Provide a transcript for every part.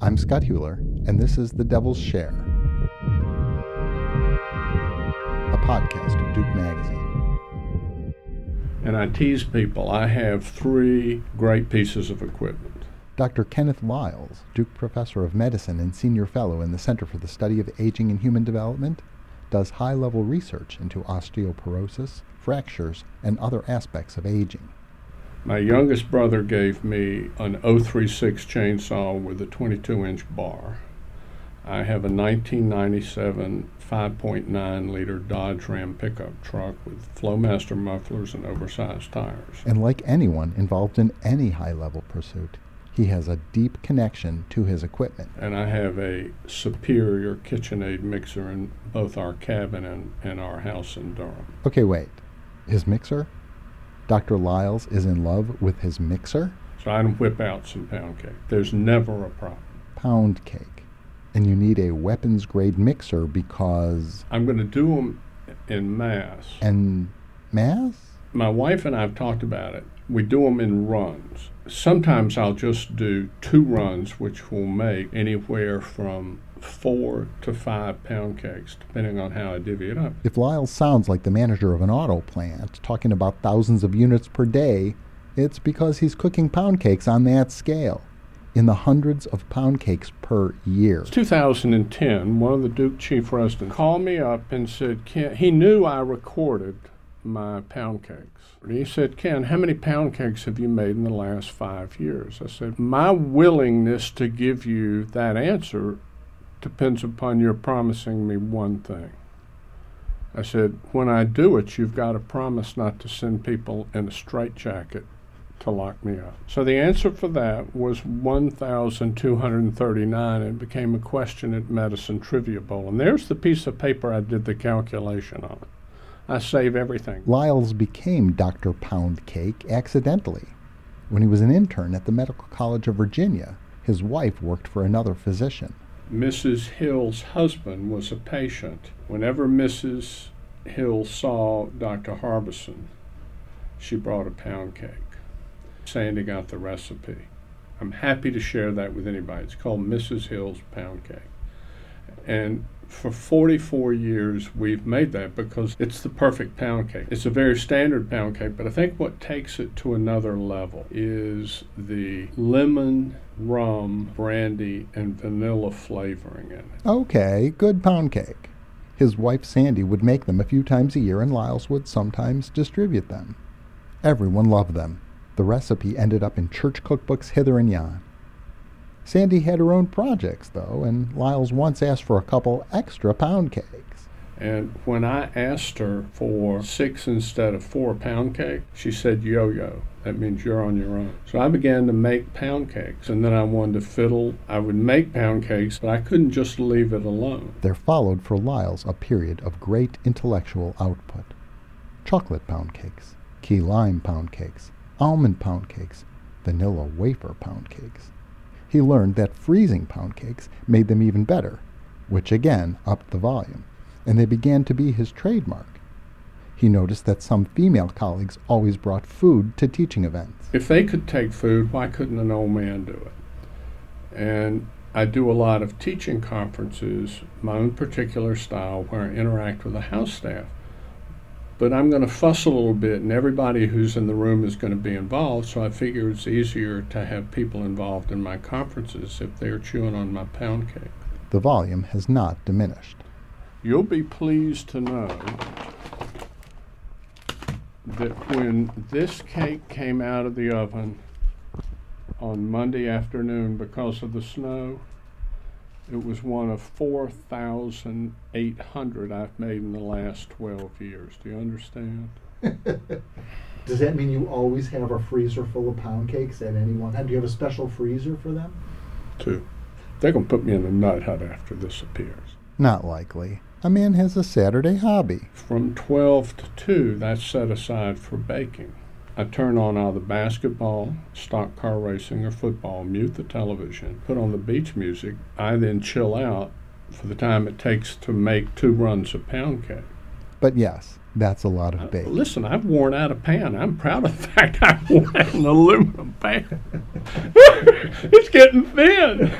I'm Scott Huler, and this is The Devil's Share, a podcast of Duke Magazine. And I tease people, I have three great pieces of equipment. Dr. Kenneth Lyles, Duke Professor of Medicine and Senior Fellow in the Center for the Study of Aging and Human Development, does high level research into osteoporosis, fractures, and other aspects of aging. My youngest brother gave me an 036 chainsaw with a 22 inch bar. I have a 1997 5.9 liter Dodge Ram pickup truck with Flowmaster mufflers and oversized tires. And like anyone involved in any high level pursuit, he has a deep connection to his equipment. And I have a superior KitchenAid mixer in both our cabin and, and our house in Durham. Okay, wait. His mixer? Dr. Lyles is in love with his mixer? So I whip out some pound cake. There's never a problem. Pound cake. And you need a weapons grade mixer because. I'm going to do them in mass. And mass? My wife and I have talked about it. We do them in runs. Sometimes I'll just do two runs, which will make anywhere from four to five pound cakes, depending on how I divvy it up. If Lyle sounds like the manager of an auto plant, talking about thousands of units per day, it's because he's cooking pound cakes on that scale, in the hundreds of pound cakes per year. It's 2010. One of the Duke chief residents called me up and said, Ken, he knew I recorded my pound cakes. And He said, Ken, how many pound cakes have you made in the last five years? I said, My willingness to give you that answer depends upon your promising me one thing. I said, when I do it, you've got to promise not to send people in a straitjacket to lock me up. So the answer for that was 1,239 It became a question at Medicine Trivia Bowl. And there's the piece of paper I did the calculation on. I save everything. Lyles became Dr. Pound Cake accidentally. When he was an intern at the Medical College of Virginia, his wife worked for another physician. Mrs. Hill's husband was a patient. Whenever Mrs. Hill saw Dr. Harbison, she brought a pound cake. Sandy got the recipe. I'm happy to share that with anybody. It's called Mrs. Hill's Pound Cake. And for 44 years, we've made that because it's the perfect pound cake. It's a very standard pound cake, but I think what takes it to another level is the lemon, rum, brandy, and vanilla flavoring in it. Okay, good pound cake. His wife Sandy would make them a few times a year, and Lyles would sometimes distribute them. Everyone loved them. The recipe ended up in church cookbooks hither and yon. Sandy had her own projects, though, and Lyles once asked for a couple extra pound cakes. And when I asked her for six instead of four pound cake, she said, yo yo. That means you're on your own. So I began to make pound cakes, and then I wanted to fiddle. I would make pound cakes, but I couldn't just leave it alone. There followed for Lyles a period of great intellectual output chocolate pound cakes, key lime pound cakes, almond pound cakes, vanilla wafer pound cakes he learned that freezing pound cakes made them even better, which again upped the volume, and they began to be his trademark. He noticed that some female colleagues always brought food to teaching events. If they could take food, why couldn't an old man do it? And I do a lot of teaching conferences, my own particular style, where I interact with the house staff but I'm going to fuss a little bit, and everybody who's in the room is going to be involved. So I figure it's easier to have people involved in my conferences if they're chewing on my pound cake. The volume has not diminished. You'll be pleased to know that when this cake came out of the oven on Monday afternoon because of the snow, it was one of 4,800 I've made in the last 12 years. Do you understand? Does that mean you always have a freezer full of pound cakes at any one time? Do you have a special freezer for them? Two. They're going to put me in a nut hut after this appears. Not likely. A man has a Saturday hobby. From 12 to 2, that's set aside for baking. I turn on either basketball, stock car racing, or football, mute the television, put on the beach music. I then chill out for the time it takes to make two runs of pound cake. But yes, that's a lot of Uh, bake. listen, I've worn out a pan. I'm proud of the fact I've worn out an aluminum pan. it's getting thin.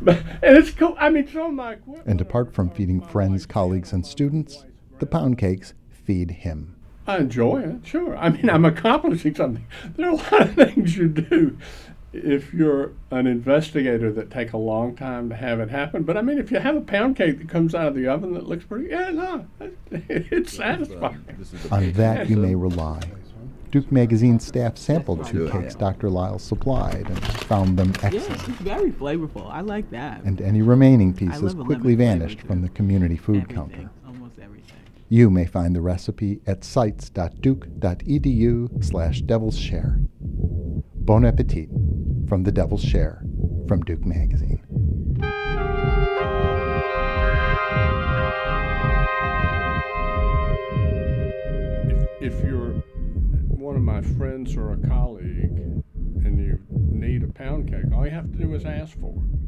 but, and it's cool. I Oh, Mike. What, And apart from feeding friends, colleagues, and students, the pound cakes feed him. I enjoy it, sure. I mean, I'm accomplishing something. There are a lot of things you do if you're an investigator that take a long time to have it happen. But I mean, if you have a pound cake that comes out of the oven that looks pretty, yeah, no, it's satisfying. On that you may rely. Duke Magazine staff sampled two cakes Dr. Lyle supplied and found them excellent. Yeah, it's very flavorful. I like that. And any remaining pieces quickly vanished from the community food everything, counter. You may find the recipe at sites.duke.edu slash devil's share. Bon appetit from the Devil's Share from Duke Magazine. If, if you're one of my friends or a colleague and you need a pound cake, all you have to do is ask for it.